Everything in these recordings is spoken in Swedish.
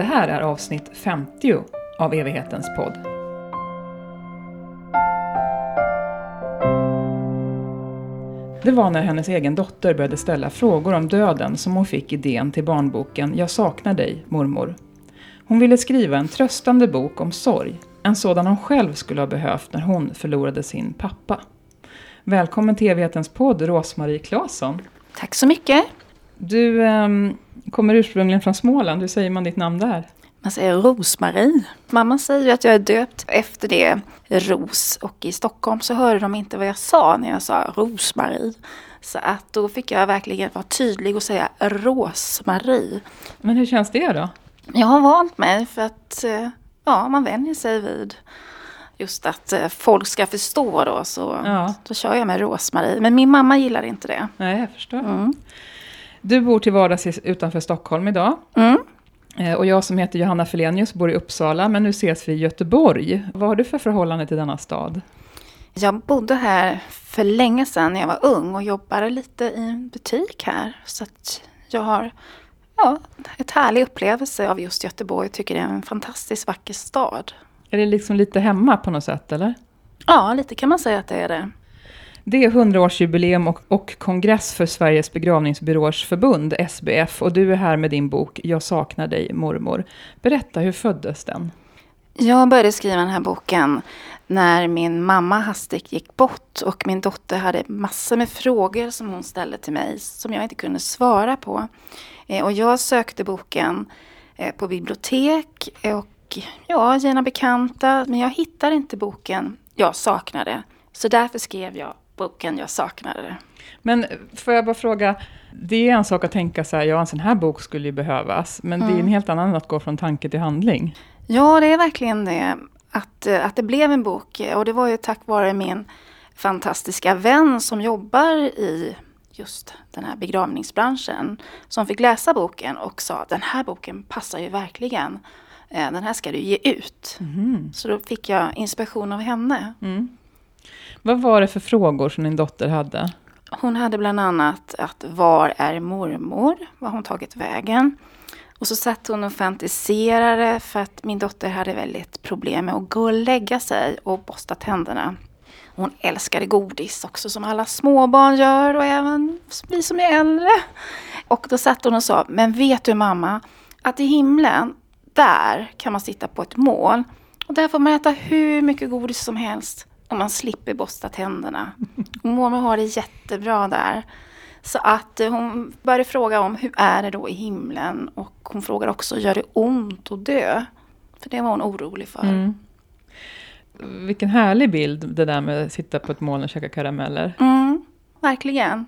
Det här är avsnitt 50 av Evighetens podd. Det var när hennes egen dotter började ställa frågor om döden som hon fick idén till barnboken Jag saknar dig, mormor. Hon ville skriva en tröstande bok om sorg, en sådan hon själv skulle ha behövt när hon förlorade sin pappa. Välkommen till Evighetens podd, Rosmarie Claesson. Tack så mycket. Du eh, kommer ursprungligen från Småland, hur säger man ditt namn där? Man säger Rosmarie. Mamma säger att jag är döpt efter det, Ros. Och i Stockholm så hörde de inte vad jag sa när jag sa Rosmarie. Så att då fick jag verkligen vara tydlig och säga Rosmarie. Men hur känns det då? Jag har vant mig för att eh, ja, man vänjer sig vid just att eh, folk ska förstå då. Så Ja. då kör jag med Rosmarie. Men min mamma gillar inte det. Nej, jag förstår. Mm. Du bor till vardags utanför Stockholm idag. Mm. Eh, Och jag som heter Johanna Felenius bor i Uppsala, men nu ses vi i Göteborg. Vad har du för förhållande till denna stad? Jag bodde här för länge sedan när jag var ung och jobbade lite i en butik här. Så att jag har ja, ett härlig upplevelse av just Göteborg. Jag tycker det är en fantastiskt vacker stad. Är det liksom lite hemma på något sätt, eller? Ja, lite kan man säga att det är det. Det är 100-årsjubileum och, och kongress för Sveriges begravningsbyråers förbund, SBF, och du är här med din bok Jag saknar dig, mormor. Berätta, hur föddes den? Jag började skriva den här boken när min mamma hastigt gick bort och min dotter hade massor med frågor som hon ställde till mig som jag inte kunde svara på. Eh, och jag sökte boken eh, på bibliotek och ja, genom bekanta, men jag hittade inte boken jag saknade. Så därför skrev jag boken Jag saknade. Men får jag bara fråga, det är en sak att tänka så här, ja en sån här bok skulle ju behövas, men det är en helt annan att gå från tanke till handling. Ja, det är verkligen det. Att, eh, att det blev en bok. Och det var ju tack vare min fantastiska vän som jobbar i just den här begravningsbranschen. Som fick läsa boken och sa den här boken passar ju verkligen. Eh, Den här ska du ge ut. Så då fick jag inspiration av henne. Mm. Vad var det för frågor som din dotter hade? Hon hade bland annat att var är mormor? Var har hon tagit vägen? Och så satt hon och fantiserade för att min dotter hade väldigt problem med att gå och lägga sig och borsta tänderna. Hon älskade godis också som alla småbarn gör och även vi som är äldre. Och då satt hon och sa, men vet du mamma, att i himlen, där kan man sitta på ett mål. Och där får man äta hur mycket godis som helst och man slipper borsta tänderna. Och mormor har det jättebra där. Så att eh, hon började fråga om hur är det då i himlen och hon frågar också, gör det ont att dö? För det var hon orolig för. Mm. Vilken härlig bild det där med att sitta på ett moln och käka karameller. Mm, verkligen.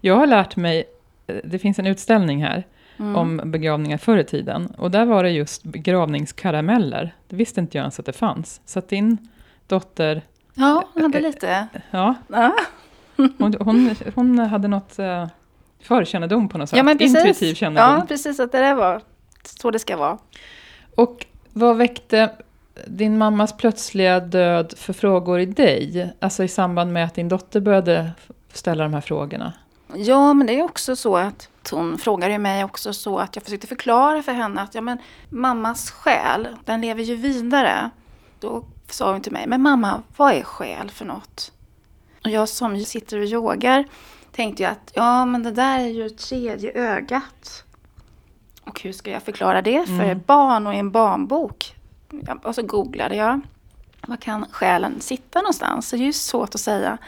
Jag har lärt mig, eh, det finns en utställning här Mm. om begravningar förr i tiden. Och där var det just begravningskarameller. Det visste inte jag ens att det fanns. Så att din dotter, Ja, hon hade lite... ja, Ja, hon, hon, hon hade något uh, förkännedom på något sätt. ja men precis. Intuitiv kännedom. Ja, precis. Att det där var så det ska vara. Och vad väckte din mammas plötsliga död för frågor i dig? Alltså i samband med att din dotter började ställa de här frågorna. Ja, men det är också så att hon frågade mig också så att jag försökte förklara för henne att ja, men mammas själ, den lever ju vidare. Då sa hon till mig, men mamma, vad är själ för något? Och jag som sitter och yogar tänkte ju att ja, men det där är ju tredje ögat. Och hur ska jag förklara det för Mm. barn och i en barnbok? Och så googlade jag. Var kan själen sitta någonstans? Det är ju svårt att säga.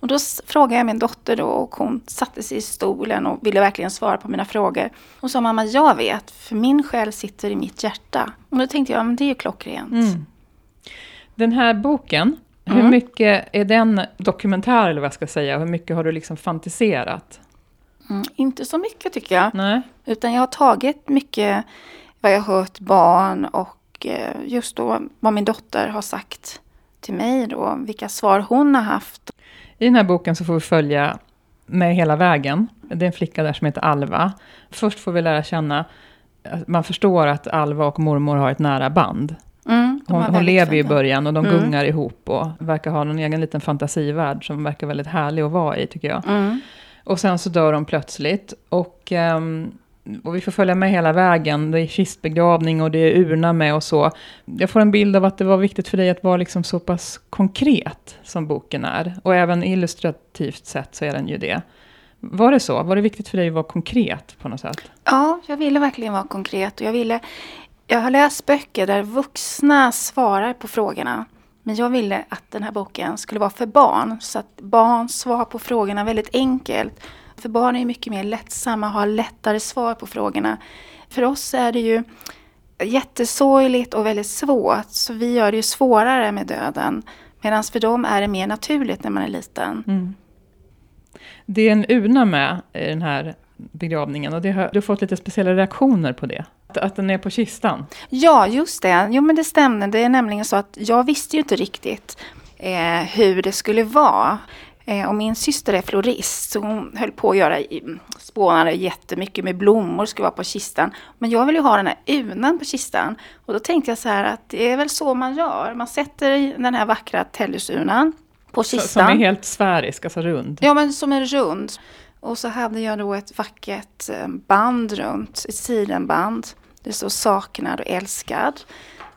Och då frågade jag min dotter då och hon satte sig i stolen och ville verkligen svara på mina frågor. Hon sa mamma, jag vet, för min själ sitter i mitt hjärta. Och då tänkte jag, men det är ju klockrent. Mm. Den här boken, hur Mm. mycket är den dokumentär eller vad jag ska säga? Hur mycket har du liksom fantiserat? Mm, inte så mycket tycker jag. Nej? Utan jag har tagit mycket vad jag har hört barn och eh, just då vad min dotter har sagt till mig då. Vilka svar hon har haft. I den här boken så får vi följa med hela vägen. Det är en flicka där som heter Alva. Först får vi lära känna, man förstår att Alva och mormor har ett nära band. Hon, hon lever ju i fint. början och de Mm. gungar ihop och verkar ha någon egen liten fantasivärld som verkar väldigt härlig att vara i tycker jag. Mm. Och sen så dör de plötsligt. Och ehm, och vi får följa med hela vägen. Det är kistbegravning och det är urna med och så. Jag får en bild av att det var viktigt för dig att vara liksom så pass konkret som boken är. Och även illustrativt sett så är den ju det. Var det så? Var det viktigt för dig att vara konkret på något sätt? Ja, jag ville verkligen vara konkret. Och jag, ville, jag har läst böcker där vuxna svarar på frågorna. Men jag ville att den här boken skulle vara för barn. Så att barn svarar på frågorna väldigt enkelt. För barn är mycket mer lättsamma och har lättare svar på frågorna. För oss är det ju jättesorgligt och väldigt svårt. Så vi gör det ju svårare med döden. Medan för dem är det mer naturligt när man är liten. Mm. Det är en urna med i den här begravningen och det har, du har fått lite speciella reaktioner på det. Att, den är på kistan. Ja, just det. Jo, men det stämde. Det är nämligen så att jag visste ju inte riktigt eh, hur det skulle vara. Eh, och min syster är florist, så hon höll på att göra spånade jättemycket med blommor skulle vara på kistan. Men jag ville ju ha den här urnan på kistan. Och då tänkte jag så här att det är väl så man gör. Man sätter den här vackra tellusurnan på kistan. Som är helt sfärisk, alltså rund. Ja, men som är rund. Och så hade jag då ett vackert eh, band runt, ett sidenband. Det står saknad och älskad.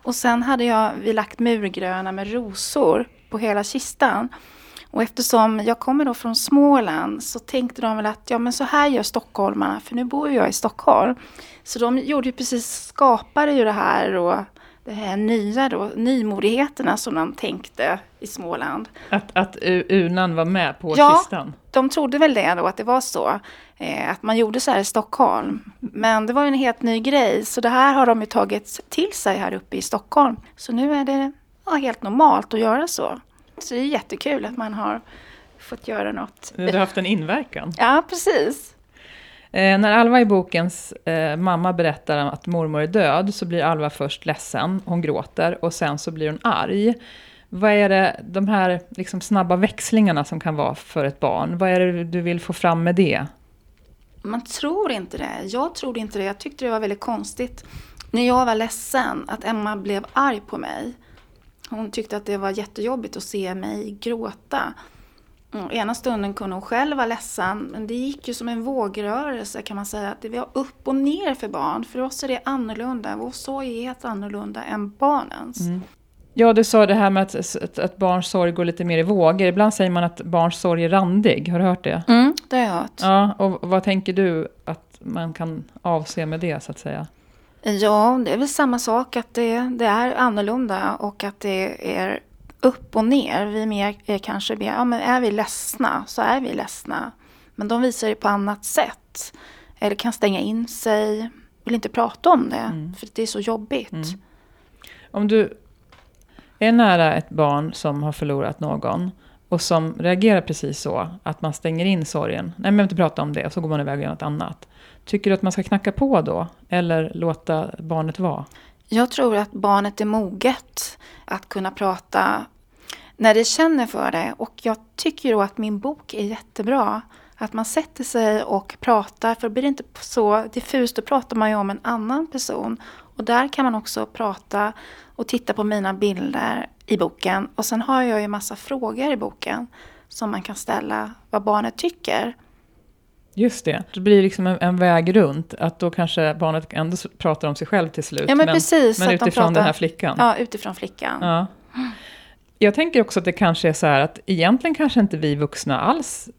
Och sen hade jag vi lagt murgröna med rosor på hela kistan. Och eftersom jag kommer då från Småland så tänkte de väl att ja men så här gör stockholmarna, för nu bor jag i Stockholm. Så de gjorde ju precis, skapade ju det här och det här nya då, nymodigheterna som de tänkte i Småland. Att, att urnan var med på ja, kistan? de trodde väl det då, att det var så. Eh, att man gjorde så här i Stockholm. Men det var ju en helt ny grej, så det här har de ju tagit till sig här uppe i Stockholm. Så nu är det ja, helt normalt att göra så. Så det är jättekul att man har fått göra något. Du har haft en inverkan? Ja, precis. Eh, när Alva i bokens eh, mamma berättar att mormor är död så blir Alva först ledsen, hon gråter och sen så blir hon arg. Vad är det, de här liksom snabba växlingarna som kan vara för ett barn, vad är det du vill få fram med det? Man tror inte det. Jag trodde inte det. Jag tyckte det var väldigt konstigt. När jag var ledsen, att Emma blev arg på mig. Hon tyckte att det var jättejobbigt att se mig gråta. Mm, ena stunden kunde hon själv vara ledsen, men det gick ju som en vågrörelse kan man säga. Det var upp och ner för barn. För oss är det annorlunda. Vår sorg är helt annorlunda än barnens. Mm. Ja, du sa det här med att, att, att barns sorg går lite mer i vågor. Ibland säger man att barns sorg är randig. Har du hört det? Mm, det har jag hört. Ja, och vad tänker du att man kan avse med det, så att säga? Ja, det är väl samma sak. Att det, det är annorlunda och att det är upp och ner. Vi mer, är kanske mer, ja men är vi ledsna så är vi ledsna. Men de visar det på annat sätt. Eller kan stänga in sig, vill inte prata om det mm. för det är så jobbigt. Mm. Om du är nära ett barn som har förlorat någon och som reagerar precis så, att man stänger in sorgen. Nej, men jag vill inte prata om det, och så går man iväg och gör något annat. Tycker du att man ska knacka på då, eller låta barnet vara? Jag tror att barnet är moget att kunna prata när det känner för det. Och jag tycker då att min bok är jättebra. Att man sätter sig och pratar, för blir det inte så diffust, då pratar man ju om en annan person. Och där kan man också prata och titta på mina bilder i boken. Och sen har jag ju massa frågor i boken som man kan ställa vad barnet tycker. Just det, det blir liksom en, en, väg runt. Att då kanske barnet ändå pratar om sig själv till slut. Ja, men, men precis, men utifrån de pratar, den här flickan. Ja, utifrån flickan. Ja. Jag tänker också att det kanske är så här att egentligen kanske inte vi vuxna alls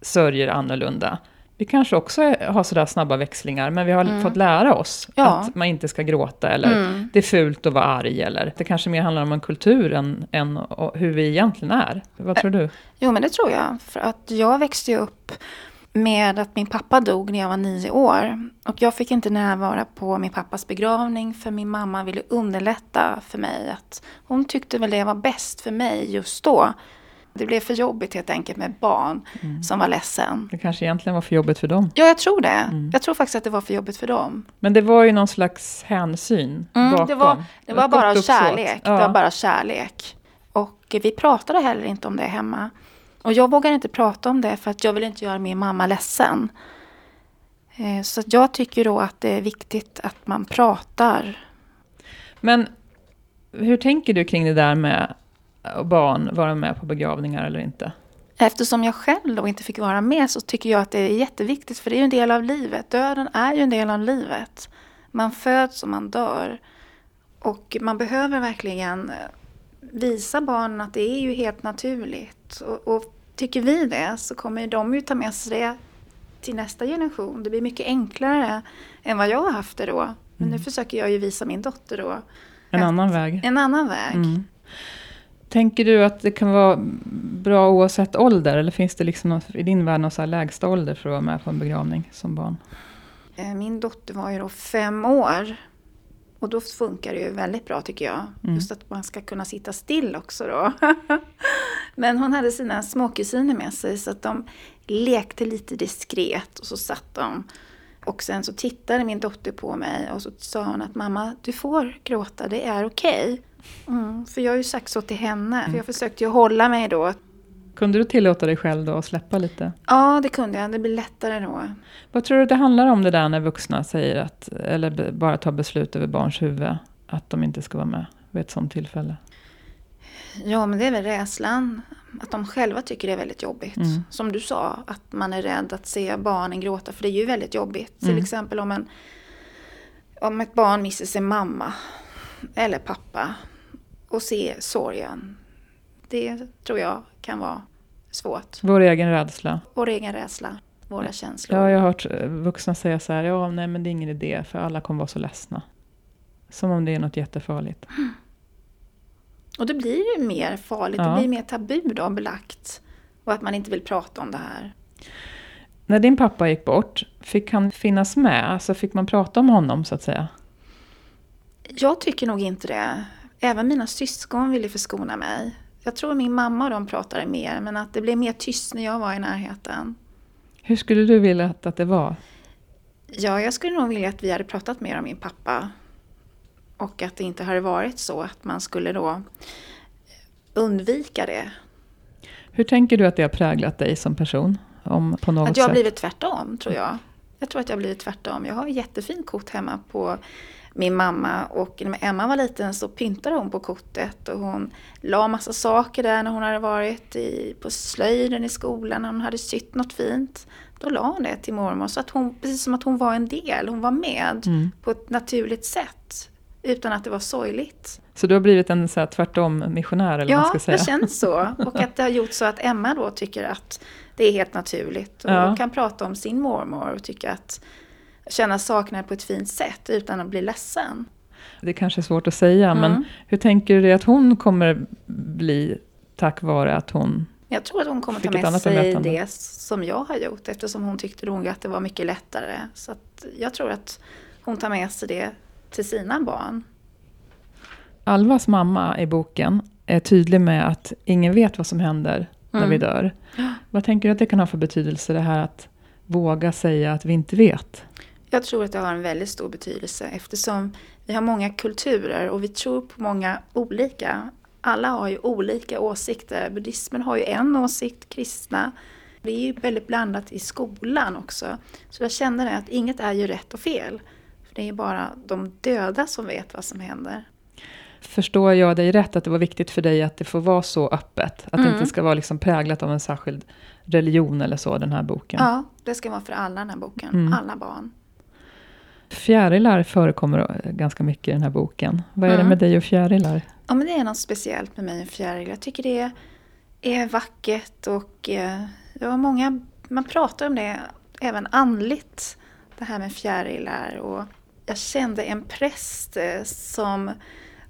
sörjer annorlunda. Vi kanske också har sådär snabba växlingar, men vi har mm. fått lära oss ja. att man inte ska gråta, eller mm. det är fult att vara arg, eller det kanske mer handlar om en kultur än, än hur vi egentligen är. Vad tror du? Jo, men det tror jag. För att jag växte ju upp med att min pappa dog när jag var nio år. Och jag fick inte närvara på min pappas begravning för min mamma ville underlätta för mig. Att hon tyckte väl det var bäst för mig just då. Det blev för jobbigt helt enkelt med barn mm. som var ledsen. Det kanske egentligen var för jobbigt för dem? Ja, jag tror det. Mm. Jag tror faktiskt att det var för jobbigt för dem. Men det var ju någon slags hänsyn mm, bakom. Det var, det var bara kärlek. Ja. Det var bara kärlek. Och vi pratade heller inte om det hemma. Och jag vågar inte prata om det för att jag vill inte göra min mamma ledsen. Eh, så jag tycker då att det är viktigt att man pratar. Men hur tänker du kring det där med barn vara med på begravningar eller inte? Eftersom jag själv då inte fick vara med så tycker jag att det är jätteviktigt för det är ju en del av livet. Döden är ju en del av livet. Man föds och man dör. Och man behöver verkligen eh, visa barnen att det är ju helt naturligt. Och, och tycker vi det så kommer de ju ta med sig det till nästa generation. Det blir mycket enklare än vad jag har haft det då. Men nu Mm. försöker jag ju visa min dotter då En annan väg. en annan väg. Mm. Tänker du att det kan vara bra oavsett ålder? Eller finns det liksom något, i din värld någon så lägsta ålder för att vara med på en begravning som barn? Eh, Min dotter var ju då fem år. Och då funkar det ju väldigt bra tycker jag. Mm. Just att man ska kunna sitta still också då. Men hon hade sina småkusiner med sig så att de lekte lite diskret och så satt de. Och sen så tittade min dotter på mig och så sa hon att mamma, du får gråta, det är okej. Mm, för jag har ju sagt så till henne. För jag försökte ju hålla mig då. Kunde du tillåta dig själv då att släppa lite? Ja, det kunde jag. Det blir lättare då. Vad tror du det handlar om det där när vuxna säger att, eller bara tar beslut över barns huvud, att de inte ska vara med vid ett sånt tillfälle? Ja, men det är väl rädslan. Att de själva tycker det är väldigt jobbigt. Mm. Som du sa, att man är rädd att se barnen gråta. För det är ju väldigt jobbigt. Till Mm. exempel om, en, om ett barn missar sin mamma eller pappa och se sorgen. Det tror jag kan vara svårt. Vår egen rädsla. Vår egen rädsla, våra känslor. Ja, jag har hört eh, vuxna säga så här, ja nej men det är ingen idé för alla kommer vara så ledsna. Som om det är något jättefarligt. Och det blir ju mer farligt, Ja. det blir mer tabu då belagt. Och att man inte vill prata om det här. När din pappa gick bort, fick han finnas med? Alltså fick man prata om honom så att säga? Jag tycker nog inte det. Även mina syskon ville förskona mig. Jag tror min mamma och de pratade mer, men att det blev mer tyst när jag var i närheten. Hur skulle du vilja att, att det var? Ja, jag skulle nog vilja att vi hade pratat mer om min pappa. Och att det inte hade varit så att man skulle då undvika det. Hur tänker du att det har präglat dig som person? Om, på något Att jag har blivit tvärtom, tror jag. Jag tror att jag har blivit tvärtom. Jag har jättefint kort hemma på min mamma och när Emma var liten så pyntade hon på kortet och hon la massa saker där när hon hade varit i, på slöjden i skolan, när hon hade sytt något fint. Då la hon det till mormor så att hon, precis som att hon var en del, hon var med Mm. på ett naturligt sätt. Utan att det var sorgligt. Så du har blivit en så här, tvärtom missionär eller vad man Ja, ska säga? det känns så. Och att det har gjort så att Emma då tycker att det är helt naturligt. Och Ja. kan prata om sin mormor och tycka att känna saknad på ett fint sätt utan att bli ledsen. Det kanske är svårt att säga, men Mm. hur tänker du dig att hon kommer bli tack vare att hon... Jag tror att hon kommer ta med sig det som jag har gjort eftersom hon tyckte nog att det var mycket lättare. Så jag tror att hon tar med sig det till sina barn. Alvas mamma i boken är tydlig med att ingen vet vad som händer när Mm. vi dör. Vad tänker du att det kan ha för betydelse, det här att våga säga att vi inte vet? Jag tror att det har en väldigt stor betydelse eftersom vi har många kulturer och vi tror på många olika. Alla har ju olika åsikter. Buddhismen har ju en åsikt, kristna. Det är ju väldigt blandat i skolan också. Så jag känner det att inget är ju rätt och fel. För Det är bara de döda som vet vad som händer. Förstår jag dig rätt att det var viktigt för dig att det får vara så öppet? Att det Mm. inte ska vara liksom präglat av en särskild religion eller så, den här boken? Ja, det ska vara för alla den här boken. Mm. Alla barn. Fjärilar förekommer eh, ganska mycket i den här boken. Vad är det Mm. med dig och fjärilar? Ja, men det är något speciellt med mig och fjäril. Jag tycker det är vackert och eh, det var många, man pratar om det även andligt, det här med fjärilar. Och jag kände en präst eh, som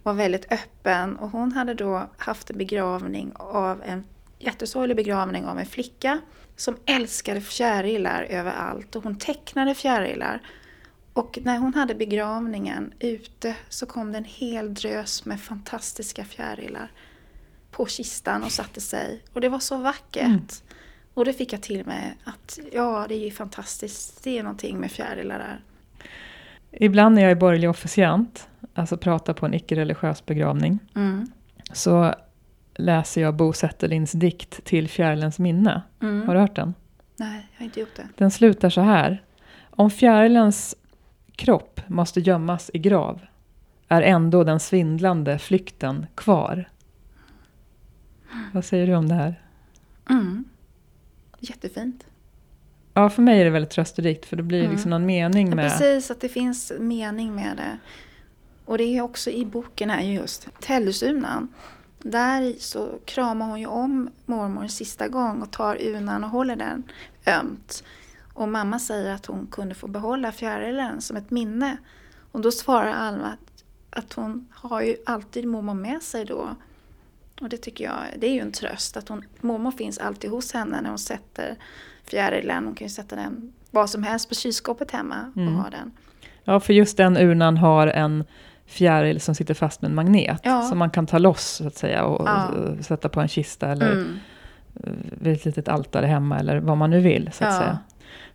var väldigt öppen och hon hade då haft en begravning av en jättesorglig begravning av en flicka som älskade fjärilar överallt och hon tecknade fjärilar. Och när hon hade begravningen ute så kom det en hel drös med fantastiska fjärilar på kistan och satte sig. Och det var så vackert. Mm. Och det fick jag till mig att ja, det är ju fantastiskt. Det är någonting med fjärilar där. Ibland när jag är borgerlig officiant, alltså pratar på en icke-religiös begravning, Mm. så läser jag Bo Zetterlinds dikt Till fjärilens minne. Mm. Har du hört den? Nej, jag har inte gjort det. Den slutar så här. Om fjärilens kropp måste gömmas i grav är ändå den svindlande flykten kvar. Vad säger du om det här? Mm. Jättefint. Ja, för mig är det väldigt trösterikt för det blir Mm. liksom någon mening Ja, med... precis, att det finns mening med det. Och det är också i boken är ju just Tellusunan. Där så kramar hon ju om mormor en sista gång och tar unan och håller den ömt. Och mamma säger att hon kunde få behålla fjärilen som ett minne. Och då svarar Alma att, att hon har ju alltid mormor med sig då. Och det tycker jag, det är ju en tröst att hon, mormor finns alltid hos henne när hon sätter fjärilen. Hon kan ju sätta den vad som helst på kylskåpet hemma och Mm. ha den. Ja, för just den urnan har en fjäril som sitter fast med en magnet. Ja. Som man kan ta loss så att säga och, Ja. och sätta på en kista eller Mm. vid ett litet altare hemma eller vad man nu vill så att Ja. säga.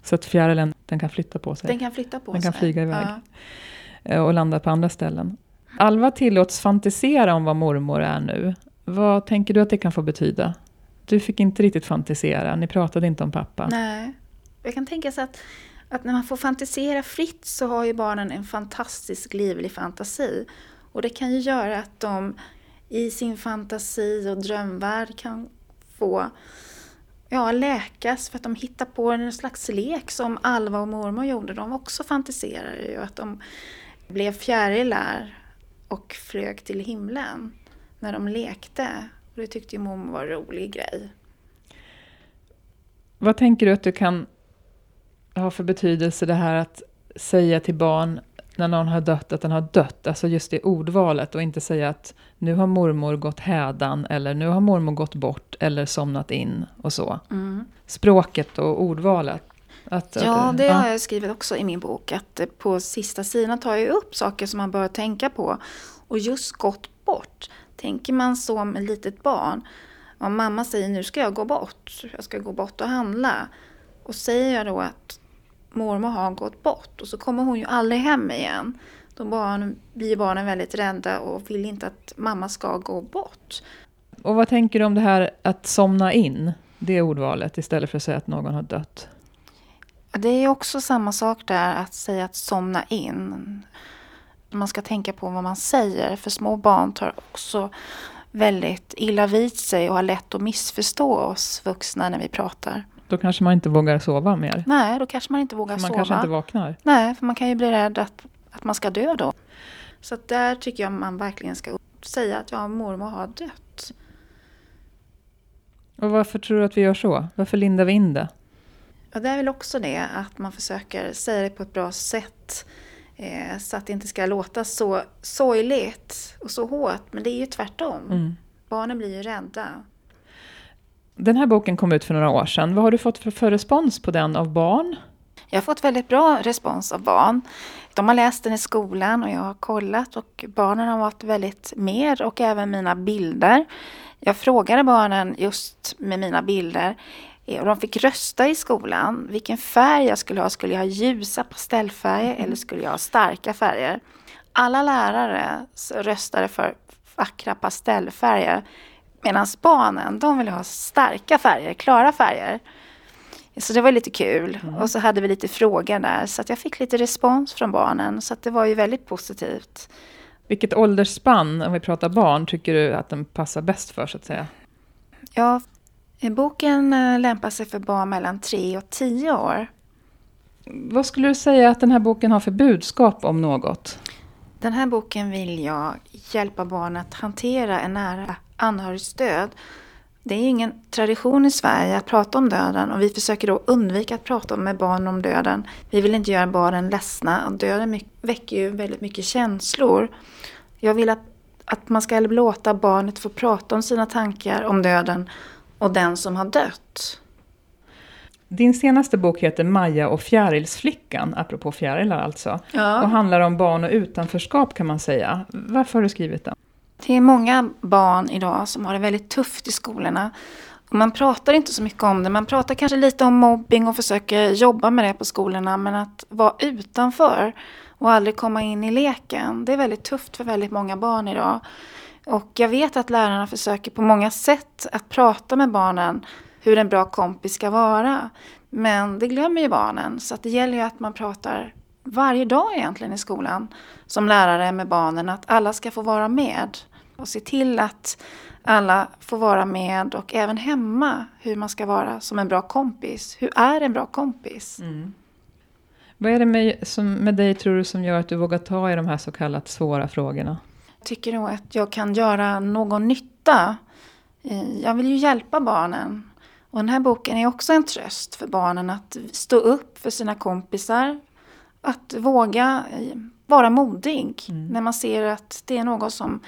Så att fjärilen den kan flytta på sig Den kan flytta på Den sig. kan flyga iväg. Ja. eh, och landa på andra ställen. Alva tillåts fantisera om vad mormor är nu. Vad tänker du att det kan få betyda? Du fick inte riktigt fantisera, ni pratade inte om pappa. Nej. Jag kan tänka sig att, att när man får fantisera fritt så har ju barnen en fantastisk livlig fantasi. Och det kan ju göra att de i sin fantasi och drömvärld kan få ja, läkas för att de hittar på en slags lek som Alva och mormor gjorde. De också fantiserade ju att de blev fjärilar och flög till himlen när de lekte. Och det tyckte ju mormor var en rolig grej. Vad tänker du att du kan ha för betydelse det här att säga till barn när någon har dött att den har dött, alltså just det ordvalet och inte säga att nu har mormor gått hädan eller nu har mormor gått bort eller somnat in och så. Mm. Språket och ordvalet. Att, Ja, att- det har jag skrivit också i min bok. Att eh, på sista sidan tar jag upp saker som man bör tänka på. Och just gått bort. Tänker man som ett litet barn. Om mamma säger nu ska jag gå bort. Jag ska gå bort och handla. Och säger jag då att mormor har gått bort. Och så kommer hon ju aldrig hem igen. Då barn, blir barnen väldigt rädda och vill inte att mamma ska gå bort. Och vad tänker du om det här att somna in? Det ordvalet istället för att säga att någon har dött. Det är också samma sak där att säga att somna in. Man ska tänka på vad man säger för små barn tar också väldigt illa vid sig och har lätt att missförstå oss vuxna när vi pratar. Då kanske man inte vågar sova mer. Nej, då kanske man inte vågar man sova. kanske inte vaknar. Nej, för man kan ju bli rädd att, att man ska dö då. Så där tycker jag man verkligen ska säga att ja, mormor har dött. Och varför tror du att vi gör så? Varför lindar vi in det? Och det är väl också det att man försöker säga det på ett bra sätt. Eh, så att det inte ska låta så sorgligt och så hårt. Men det är ju tvärtom. Mm. Barnen blir ju rädda. Den här boken kom ut för några år sedan. Vad har du fått för, för respons på den av barn? Jag har fått väldigt bra respons av barn. De har läst den i skolan och jag har kollat och barnen har varit väldigt med och även mina bilder. Jag frågade barnen just med mina bilder och de fick rösta i skolan vilken färg jag skulle ha. Skulle jag ha ljusa pastellfärger eller skulle jag ha starka färger? Alla lärare röstade för vackra pastellfärger medan barnen de ville ha starka färger, klara färger. Så det var lite kul. Och så hade vi lite frågor där. Så att jag fick lite respons från barnen. Så att det var ju väldigt positivt. Vilket åldersspann, om vi pratar barn, tycker du att den passar bäst för så att säga? Ja, boken eh, lämpar sig för barn mellan 3 och 10 år. Vad skulle du säga att den här boken har för budskap om något? Den här boken vill jag hjälpa barn att hantera en nära anhörigs död. Det är ingen tradition i Sverige att prata om döden och vi försöker då undvika att prata med barn om döden. Vi vill inte göra barnen ledsna och döden väcker ju väldigt mycket känslor. Jag vill att, att man ska låta barnet få prata om sina tankar om döden och den som har dött. Din senaste bok heter Maja och fjärilsflickan, apropå fjärilar alltså. Ja. Och handlar om barn och utanförskap kan man säga. Varför har du skrivit den? Det är många barn idag som har det väldigt tufft i skolorna. Och man pratar inte så mycket om det. Man pratar kanske lite om mobbing och försöker jobba med det på skolorna. Men att vara utanför och aldrig komma in i leken. Det är väldigt tufft för väldigt många barn idag. Och jag vet att lärarna försöker på många sätt att prata med barnen hur en bra kompis ska vara. Men det glömmer ju barnen. Så att det gäller ju att man pratar varje dag egentligen i skolan som lärare med barnen. Att alla ska få vara med och se till att alla får vara med och även hemma hur man ska vara som en bra kompis. Hur är en bra kompis? Mm. Vad är det med, som, med dig tror du som gör att du vågar ta i de här så kallat svåra frågorna? Jag tycker nog att jag kan göra någon nytta. Jag vill ju hjälpa barnen. Och den här boken är också en tröst för barnen att stå upp för sina kompisar. Att våga eh, vara modig mm. när man ser att det är någon som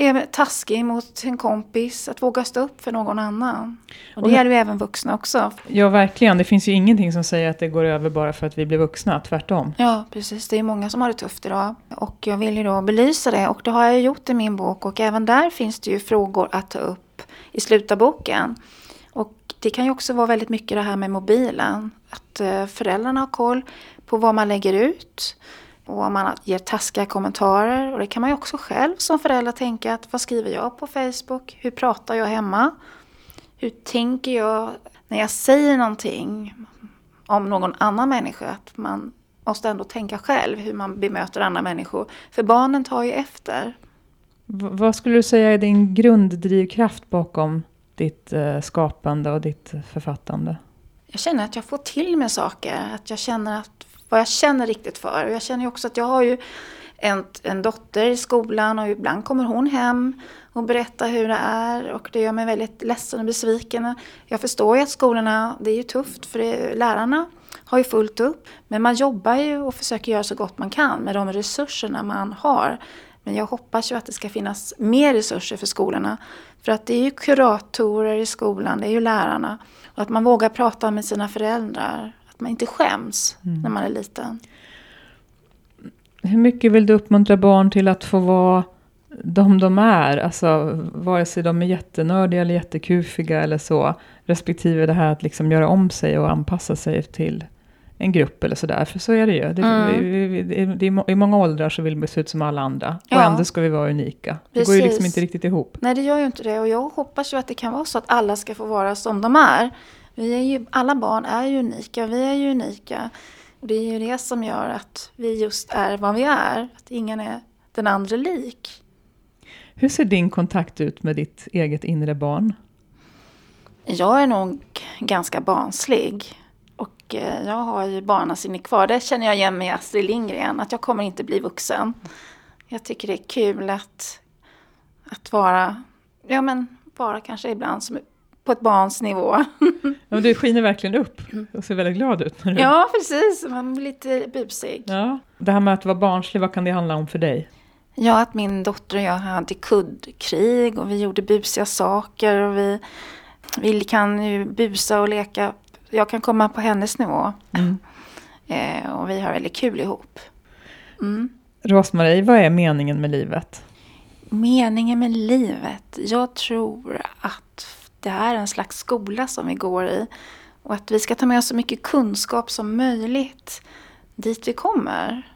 är taskig mot en kompis, att våga stå upp för någon annan. Och det och gäller ju även vuxna också. Ja, verkligen. Det finns ju ingenting som säger att det går över bara för att vi blir vuxna, tvärtom. Ja, precis. Det är många som har det tufft idag. Och jag vill ju då belysa det och det har jag gjort i min bok och även där finns det ju frågor att ta upp i slutet av boken. Och det kan ju också vara väldigt mycket det här med mobilen. Att eh, föräldrarna har koll på vad man lägger ut och om man ger taskiga kommentarer. Och det kan man ju också själv som förälder tänka att vad skriver jag på Facebook? Hur pratar jag hemma? Hur tänker jag när jag säger någonting om någon annan människa? Att man måste ändå tänka själv hur man bemöter andra människor. För barnen tar ju efter. V vad skulle du säga är din grunddrivkraft bakom ditt eh, skapande och ditt författande? Jag känner att jag får till mig saker. Att jag känner att vad jag känner riktigt för. Och jag känner ju också att jag har ju en, en dotter i skolan och ibland kommer hon hem och berättar hur det är och det gör mig väldigt ledsen och besviken. Jag förstår ju att skolorna, det är ju tufft för det, lärarna har ju fullt upp. Men man jobbar ju och försöker göra så gott man kan med de resurserna man har. Men jag hoppas ju att det ska finnas mer resurser för skolorna. För att det är ju kuratorer i skolan, det är ju lärarna. Och att man vågar prata med sina föräldrar att man inte skäms mm. när man är liten. Hur mycket vill du uppmuntra barn till att få vara de de är? Alltså vare sig de är jättenördiga eller jättekufiga eller så. Respektive det här att liksom göra om sig och anpassa sig till en grupp eller sådär. För så är det ju. Det, mm. vi, vi, det, I många åldrar så vill vi se ut som alla andra. Ja. Och ändå ska vi vara unika. Precis. Det går ju liksom inte riktigt ihop. Nej, det gör ju inte det. Och jag hoppas ju att det kan vara så att alla ska få vara som de är. Vi är ju, alla barn är ju unika, vi är ju unika. Och det är ju det som gör att vi just är vad vi är, att ingen är den andra lik. Hur ser din kontakt ut med ditt eget inre barn? Jag är nog ganska barnslig. Och eh, jag har ju barnasinne kvar. Det känner jag igen med Astrid Lindgren, att jag kommer inte bli vuxen. Jag tycker det är kul att, att vara, ja men vara kanske ibland som på ett barns nivå. Ja, du skiner verkligen upp och ser väldigt glad ut. När du... Ja, precis. Man blir lite busig. Ja. Det här med att vara barnslig, vad kan det handla om för dig? Ja, att min dotter och jag hade kuddkrig och vi gjorde busiga saker. Och vi, vi kan ju busa och leka. Jag kan komma på hennes nivå. Mm. Eh, och vi har väldigt kul ihop. Mm. Rosmarie, vad är meningen med livet? Meningen med livet? Jag tror att det är en slags skola som vi går i. Och att vi ska ta med oss så mycket kunskap som möjligt dit vi kommer.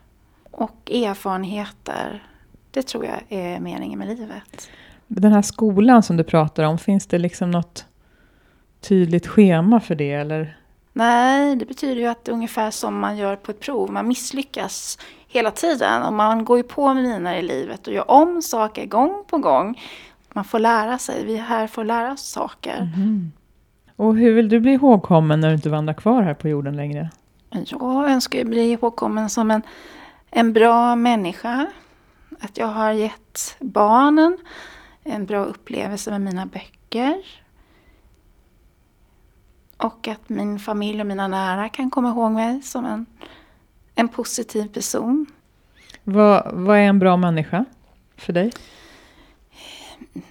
Och erfarenheter. Det tror jag är meningen med livet. Den här skolan som du pratar om, finns det liksom något tydligt schema för det? Eller? Nej, det betyder ju att det är ungefär som man gör på ett prov. Man misslyckas hela tiden och man går ju på miner i livet och gör om saker gång på gång man får lära sig. Vi är här för att lära oss saker. Mm. Och hur vill du bli ihågkommen när du inte vandrar kvar här på jorden längre? Jag önskar bli ihågkommen som en, en bra människa. Att jag har gett barnen en bra upplevelse med mina böcker. Och att min familj och mina nära kan komma ihåg mig som en, en positiv person. Vad, vad är en bra människa för dig?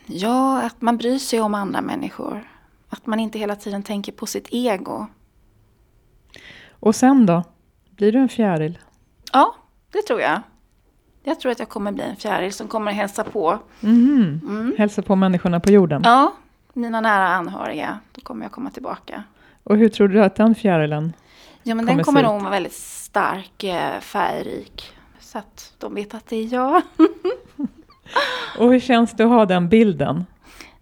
Ja, att man bryr sig om andra människor. Att man inte hela tiden tänker på sitt ego. Och sen då? Blir du en fjäril? Ja, det tror jag. Jag tror att jag kommer bli en fjäril som kommer att hälsa på. Mm. Mm. Hälsa på människorna på jorden? Ja, mina nära anhöriga. Då kommer jag komma tillbaka. Och hur tror du att den fjärilen Ja, men kommer den kommer nog vara väldigt stark, eh, färgrik. Så att de vet att det är jag. Och hur känns det att ha den bilden?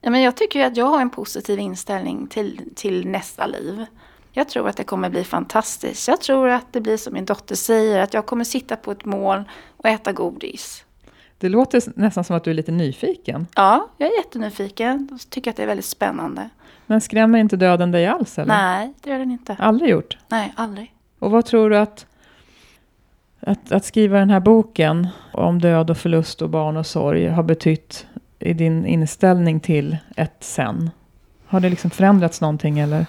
Ja, men jag tycker att jag har en positiv inställning till, till nästa liv. Jag tror att det kommer bli fantastiskt. Jag tror att det blir som min dotter säger, att jag kommer sitta på ett mål och äta godis. Det låter nästan som att du är lite nyfiken. Ja, jag är jättenyfiken och tycker att det är väldigt spännande. Men skrämmer inte döden dig alls? Eller? Nej, det gör den inte. Aldrig gjort? Nej, aldrig. Och vad tror du att, att, att skriva den här boken om död och förlust och barn och sorg har betytt i din inställning till ett sen? Har det liksom förändrats någonting eller?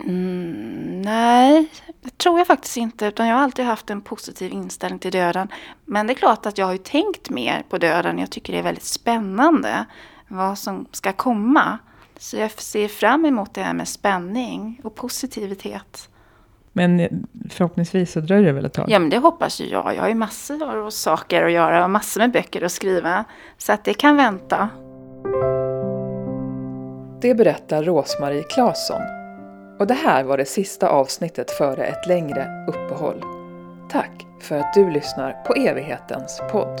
Mm, nej, det tror jag faktiskt inte. Utan jag har alltid haft en positiv inställning till döden. Men det är klart att jag har ju tänkt mer på döden. Jag tycker det är väldigt spännande vad som ska komma. Så jag ser fram emot det här med spänning och positivitet. Men förhoppningsvis så dröjer det väl ett tag? Ja, men det hoppas ju jag. Jag har ju massor av saker att göra och massor med böcker att skriva. Så att det kan vänta. Det berättar Rosmarie Claesson. Och det här var det sista avsnittet före ett längre uppehåll. Tack för att du lyssnar på evighetens podd.